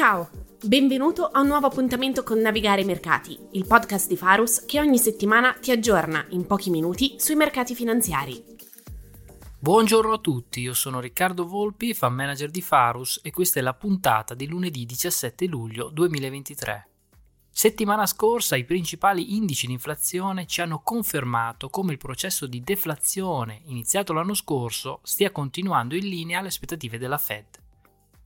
Ciao, benvenuto a un nuovo appuntamento con Navigare i Mercati, il podcast di Farus che ogni settimana ti aggiorna in pochi minuti sui mercati finanziari. Buongiorno a tutti, io sono Riccardo Volpi, fan manager di Farus e questa è la puntata di lunedì 17 luglio 2023. Settimana scorsa i principali indici di inflazione ci hanno confermato come il processo di deflazione iniziato l'anno scorso stia continuando in linea alle aspettative della Fed.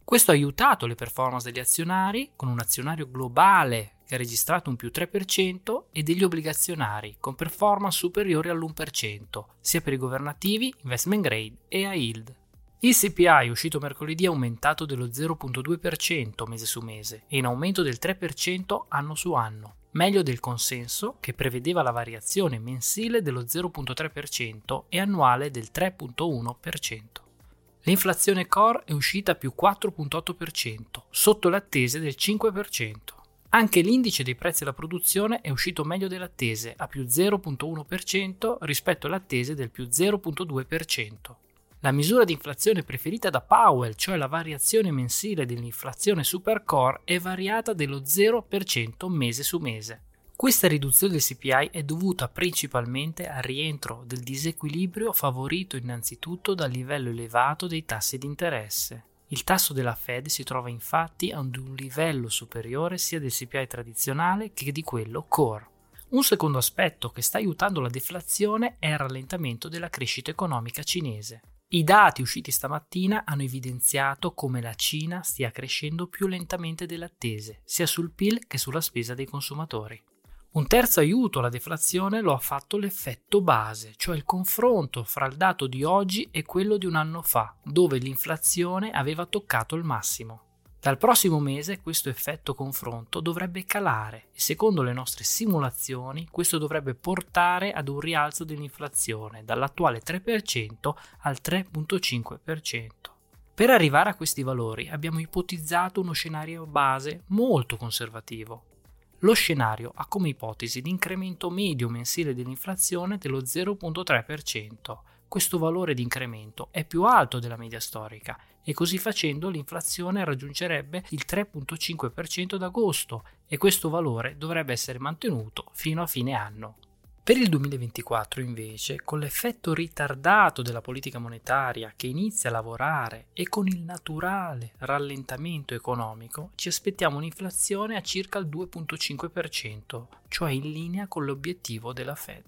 Questo ha aiutato le performance degli azionari, con un azionario globale che ha registrato un più 3% e degli obbligazionari con performance superiori all'1%, sia per i governativi, investment grade e a yield. Il CPI uscito mercoledì è aumentato dello 0,2% mese su mese e in aumento del 3% anno su anno, meglio del consenso che prevedeva la variazione mensile dello 0,3% e annuale del 3,1%. L'inflazione core è uscita a più 4,8%, sotto le attese del 5%. Anche l'indice dei prezzi alla produzione è uscito meglio delle attese, a più 0,1% rispetto alle attese del più 0,2%. La misura di inflazione preferita da Powell, cioè la variazione mensile dell'inflazione supercore, è variata dello 0% mese su mese. Questa riduzione del CPI è dovuta principalmente al rientro del disequilibrio favorito innanzitutto dal livello elevato dei tassi di interesse. Il tasso della Fed si trova infatti ad un livello superiore sia del CPI tradizionale che di quello core. Un secondo aspetto che sta aiutando la deflazione è il rallentamento della crescita economica cinese. I dati usciti stamattina hanno evidenziato come la Cina stia crescendo più lentamente delle attese, sia sul PIL che sulla spesa dei consumatori. Un terzo aiuto alla deflazione lo ha fatto l'effetto base, cioè il confronto fra il dato di oggi e quello di un anno fa, dove l'inflazione aveva toccato il massimo. Dal prossimo mese questo effetto confronto dovrebbe calare e secondo le nostre simulazioni questo dovrebbe portare ad un rialzo dell'inflazione dall'attuale 3% al 3,5%. Per arrivare a questi valori abbiamo ipotizzato uno scenario base molto conservativo, lo scenario ha come ipotesi l'incremento medio mensile dell'inflazione dello 0,3%. Questo valore di incremento è più alto della media storica e così facendo l'inflazione raggiungerebbe il 3,5% ad agosto e questo valore dovrebbe essere mantenuto fino a fine anno. Per il 2024 invece, con l'effetto ritardato della politica monetaria che inizia a lavorare e con il naturale rallentamento economico, ci aspettiamo un'inflazione a circa il 2,5%, cioè in linea con l'obiettivo della Fed.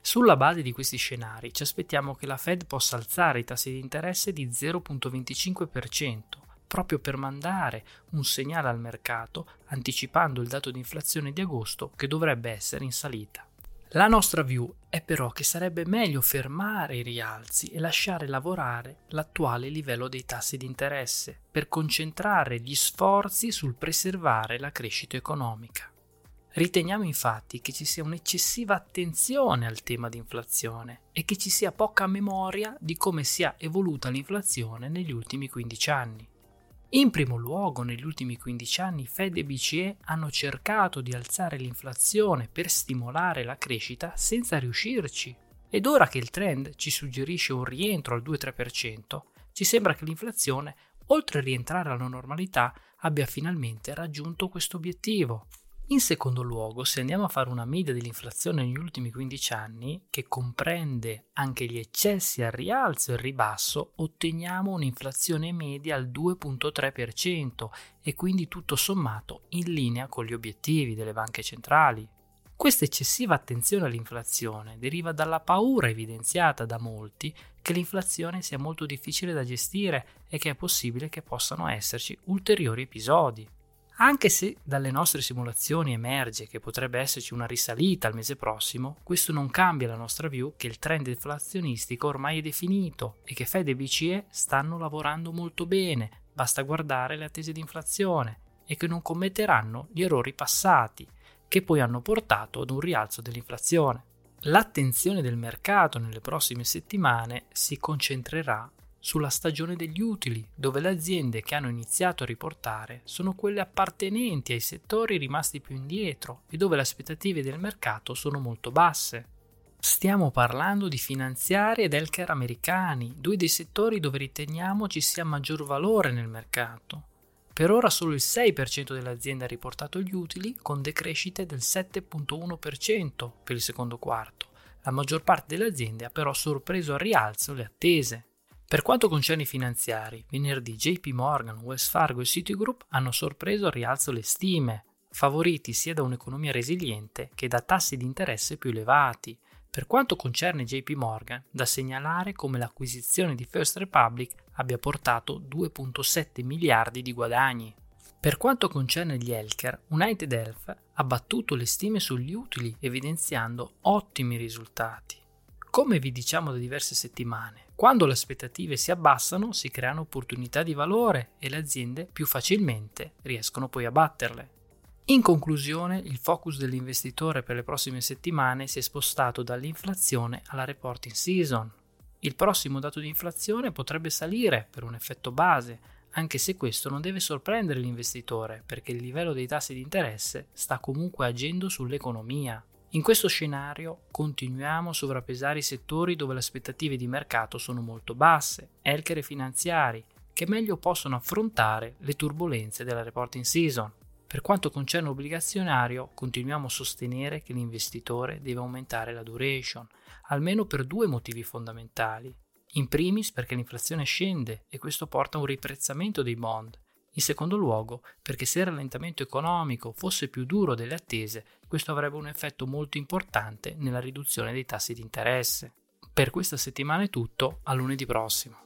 Sulla base di questi scenari ci aspettiamo che la Fed possa alzare i tassi di interesse di 0,25%, proprio per mandare un segnale al mercato anticipando il dato di inflazione di agosto che dovrebbe essere in salita. La nostra view è però che sarebbe meglio fermare i rialzi e lasciare lavorare l'attuale livello dei tassi di interesse per concentrare gli sforzi sul preservare la crescita economica. Riteniamo infatti che ci sia un'eccessiva attenzione al tema di inflazione e che ci sia poca memoria di come sia evoluta l'inflazione negli ultimi 15 anni. In primo luogo, negli ultimi 15 anni Fed e BCE hanno cercato di alzare l'inflazione per stimolare la crescita senza riuscirci. Ed ora che il trend ci suggerisce un rientro al 2-3%, ci sembra che l'inflazione, oltre a rientrare alla normalità, abbia finalmente raggiunto questo obiettivo. In secondo luogo, se andiamo a fare una media dell'inflazione negli ultimi 15 anni, che comprende anche gli eccessi al rialzo e al ribasso, otteniamo un'inflazione media al 2.3% e quindi tutto sommato in linea con gli obiettivi delle banche centrali. Questa eccessiva attenzione all'inflazione deriva dalla paura evidenziata da molti che l'inflazione sia molto difficile da gestire e che è possibile che possano esserci ulteriori episodi. Anche se dalle nostre simulazioni emerge che potrebbe esserci una risalita al mese prossimo, questo non cambia la nostra view che il trend inflazionistico ormai è definito e che Fed e BCE stanno lavorando molto bene, basta guardare le attese di inflazione e che non commetteranno gli errori passati che poi hanno portato ad un rialzo dell'inflazione. L'attenzione del mercato nelle prossime settimane si concentrerà sulla stagione degli utili, dove le aziende che hanno iniziato a riportare sono quelle appartenenti ai settori rimasti più indietro e dove le aspettative del mercato sono molto basse. Stiamo parlando di finanziari ed healthcare americani, due dei settori dove riteniamo ci sia maggior valore nel mercato. Per ora solo il 6% delle aziende ha riportato gli utili, con decrescite del 7,1% per il secondo quarto. La maggior parte delle aziende ha però sorpreso al rialzo le attese. Per quanto concerne i finanziari, venerdì JP Morgan, Wells Fargo e Citigroup hanno sorpreso al rialzo le stime, favoriti sia da un'economia resiliente che da tassi di interesse più elevati. Per quanto concerne JP Morgan, da segnalare come l'acquisizione di First Republic abbia portato 2,7 miliardi di guadagni. Per quanto concerne gli healthcare, United Health ha battuto le stime sugli utili evidenziando ottimi risultati. Come vi diciamo da diverse settimane, quando le aspettative si abbassano si creano opportunità di valore e le aziende più facilmente riescono poi a batterle. In conclusione, il focus dell'investitore per le prossime settimane si è spostato dall'inflazione alla reporting season. Il prossimo dato di inflazione potrebbe salire per un effetto base, anche se questo non deve sorprendere l'investitore perché il livello dei tassi di interesse sta comunque agendo sull'economia. In questo scenario continuiamo a sovrappesare i settori dove le aspettative di mercato sono molto basse, healthcare e finanziari, che meglio possono affrontare le turbulenze della reporting season. Per quanto concerne l'obbligazionario, continuiamo a sostenere che l'investitore deve aumentare la duration, almeno per due motivi fondamentali. In primis perché l'inflazione scende e questo porta a un riprezzamento dei bond in secondo luogo, perché se il rallentamento economico fosse più duro delle attese, questo avrebbe un effetto molto importante nella riduzione dei tassi di interesse. Per questa settimana è tutto, a lunedì prossimo.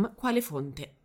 quale fonte.